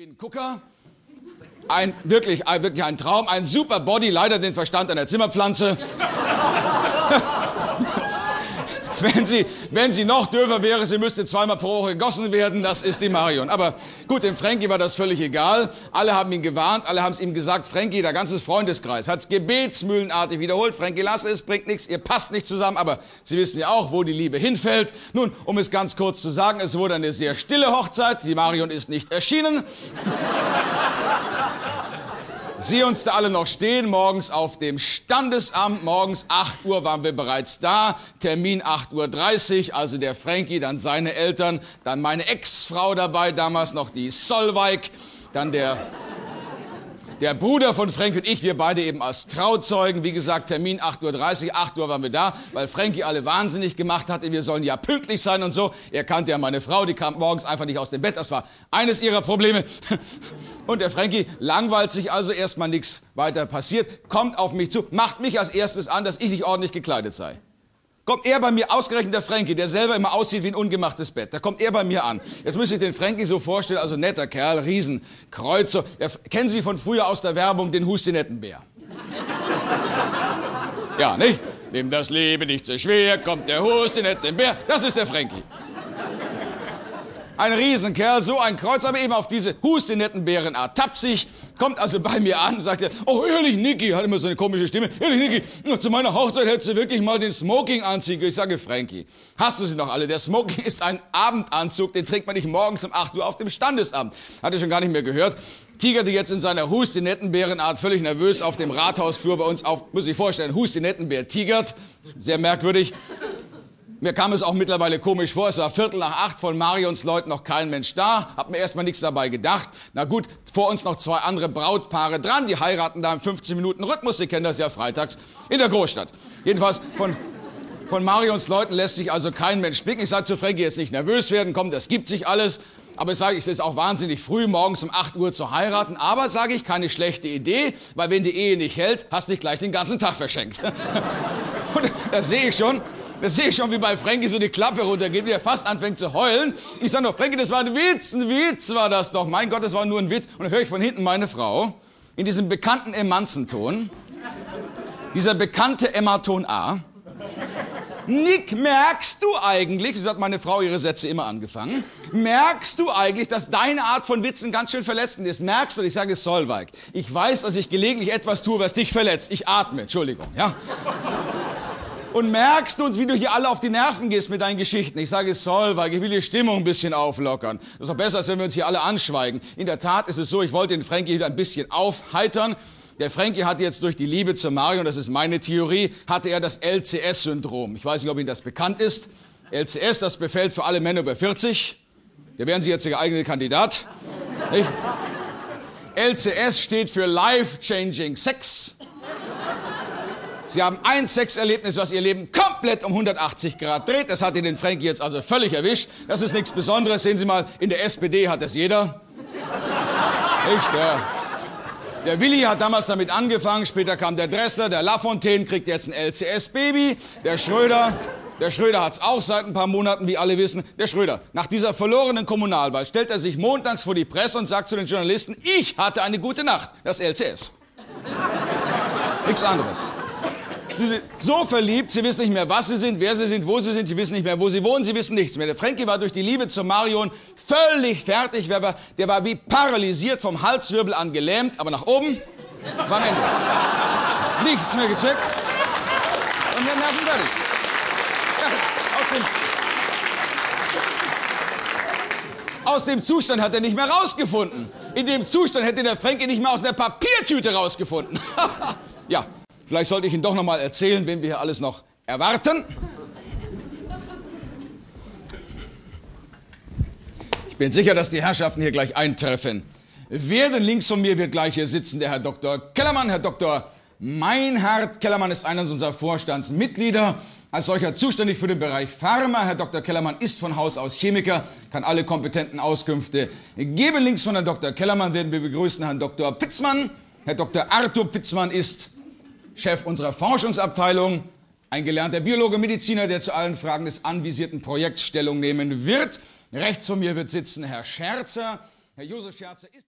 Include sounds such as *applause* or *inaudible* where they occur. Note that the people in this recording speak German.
Hingucker. Ein, wirklich, ein, wirklich ein Traum, ein super Body, leider den Verstand einer Zimmerpflanze. *laughs* wenn, sie, wenn sie noch dürfer wäre, sie müsste zweimal pro Woche gegossen werden, das ist die Marion. Aber gut, dem Frankie war das völlig egal. Alle haben ihn gewarnt, alle haben es ihm gesagt. Frankie, der ganze Freundeskreis, hat es gebetsmühlenartig wiederholt. Frankie, lass es, bringt nichts, ihr passt nicht zusammen. Aber Sie wissen ja auch, wo die Liebe hinfällt. Nun, um es ganz kurz zu sagen, es wurde eine sehr stille Hochzeit. Die Marion ist nicht erschienen. Sie uns da alle noch stehen, morgens auf dem Standesamt, morgens 8 Uhr waren wir bereits da, Termin 8.30 Uhr, also der Frankie, dann seine Eltern, dann meine Ex-Frau dabei, damals noch die Solveig, dann der der Bruder von Frankie und ich, wir beide eben als Trauzeugen. Wie gesagt, Termin 8.30 Uhr, 8 Uhr waren wir da, weil Frankie alle wahnsinnig gemacht hatte. Wir sollen ja pünktlich sein und so. Er kannte ja meine Frau, die kam morgens einfach nicht aus dem Bett. Das war eines ihrer Probleme. *laughs* Und der Frankie langweilt sich also erstmal nichts weiter passiert, kommt auf mich zu, macht mich als erstes an, dass ich nicht ordentlich gekleidet sei. Kommt er bei mir, ausgerechnet der Frankie, der selber immer aussieht wie ein ungemachtes Bett, da kommt er bei mir an. Jetzt müsste ich den Frankie so vorstellen, also netter Kerl, Riesenkreuzer. Ja, kennen Sie von früher aus der Werbung den Hustinettenbär? ja, nicht? Nimm das Leben nicht so schwer, kommt der Hustinettenbär. Das ist der Frankie. Ein Riesenkerl, so ein Kreuz, aber eben auf diese Hustenettenbärenart. Tapsig, kommt also bei mir an, sagt er, oh, ehrlich, Niki, hat immer so eine komische Stimme, ehrlich, Niki, zu meiner Hochzeit hättest du wirklich mal den Smoking anziehen Ich sage, Frankie, hast du sie noch alle? Der Smoking ist ein Abendanzug, den trägt man nicht morgens um 8 Uhr auf dem Standesamt. Hatte schon gar nicht mehr gehört tigerte jetzt in seiner Hustinettenbärenart völlig nervös auf dem Rathausflur bei uns auf, muss ich vorstellen, Hustinettenbär tigert, sehr merkwürdig. Mir kam es auch mittlerweile komisch vor. Es war Viertel nach acht von Marions Leuten noch kein Mensch da. Hab mir erstmal nichts dabei gedacht. Na gut, vor uns noch zwei andere Brautpaare dran. Die heiraten da im 15 Minuten Rhythmus. Sie kennen das ja freitags in der Großstadt. Jedenfalls von, von Marions Leuten lässt sich also kein Mensch blicken. Ich sage zu Frankie, jetzt nicht nervös werden. Komm, das gibt sich alles. Aber ich sage, es ist auch wahnsinnig früh, morgens um 8 Uhr zu heiraten. Aber, sage ich, keine schlechte Idee, weil wenn die Ehe nicht hält, hast du dich gleich den ganzen Tag verschenkt. *laughs* Und das sehe ich schon. Das sehe ich schon, wie bei Frankie so die Klappe runtergeht, wie er fast anfängt zu heulen. Ich sage noch, Frankie, das war ein Witz, ein Witz war das doch. Mein Gott, das war nur ein Witz. Und dann höre ich von hinten meine Frau in diesem bekannten Emanzenton, dieser bekannte Emma-Ton A. Nick, merkst du eigentlich, so hat meine Frau ihre Sätze immer angefangen, merkst du eigentlich, dass deine Art von Witzen ganz schön verletzend ist? Merkst du, ich sage es Solveig, ich weiß, dass ich gelegentlich etwas tue, was dich verletzt. Ich atme, Entschuldigung, ja? Und merkst uns, wie du hier alle auf die Nerven gehst mit deinen Geschichten. Ich sage es soll, weil ich will die Stimmung ein bisschen auflockern. Das ist doch besser, als wenn wir uns hier alle anschweigen. In der Tat ist es so, ich wollte den Frankie wieder ein bisschen aufheitern. Der Frankie hat jetzt durch die Liebe zu Mario, das ist meine Theorie, hatte er das LCS-Syndrom. Ich weiß nicht, ob Ihnen das bekannt ist. LCS, das befällt für alle Männer über 40. Da wären Sie jetzt der geeignete Kandidat. Nicht? LCS steht für Life Changing Sex. Sie haben ein Sexerlebnis, was Ihr Leben komplett um 180 Grad dreht. Das hat Ihnen den Frankie jetzt also völlig erwischt. Das ist nichts Besonderes. Sehen Sie mal, in der SPD hat das jeder. Nicht, ja. Der Willi hat damals damit angefangen, später kam der Dressler, der Lafontaine kriegt jetzt ein LCS-Baby, der Schröder, der Schröder hat's auch seit ein paar Monaten, wie alle wissen. Der Schröder, nach dieser verlorenen Kommunalwahl stellt er sich montags vor die Presse und sagt zu den Journalisten, ich hatte eine gute Nacht, das LCS. Nichts anderes. Sie sind so verliebt, sie wissen nicht mehr, was sie sind, wer sie sind, wo sie sind, sie wissen nicht mehr, wo sie wohnen, sie wissen nichts mehr. Der Frankie war durch die Liebe zu Marion völlig fertig, der war, der war wie paralysiert vom Halswirbel an gelähmt, aber nach oben war am Ende. Nichts mehr gecheckt. Und wir merken fertig. Aus dem Zustand hat er nicht mehr rausgefunden. In dem Zustand hätte der Frankie nicht mehr aus einer Papiertüte rausgefunden. *laughs* ja, Vielleicht sollte ich Ihnen doch noch mal erzählen, wen wir hier alles noch erwarten. Ich bin sicher, dass die Herrschaften hier gleich eintreffen. Wer denn links von mir wird gleich hier sitzen? Der Herr Dr. Kellermann. Herr Dr. Meinhard Kellermann ist einer unserer Vorstandsmitglieder. Als solcher zuständig für den Bereich Pharma. Herr Dr. Kellermann ist von Haus aus Chemiker, kann alle kompetenten Auskünfte geben. Links von Herrn Dr. Kellermann werden wir begrüßen Herrn Dr. Pitzmann. Herr Dr. Arthur Pitzmann ist Chef unserer Forschungsabteilung, ein gelernter Biologe, Mediziner, der zu allen Fragen des anvisierten Projekts Stellung nehmen wird. Rechts von mir wird sitzen Herr Scherzer. Herr Josef Scherzer ist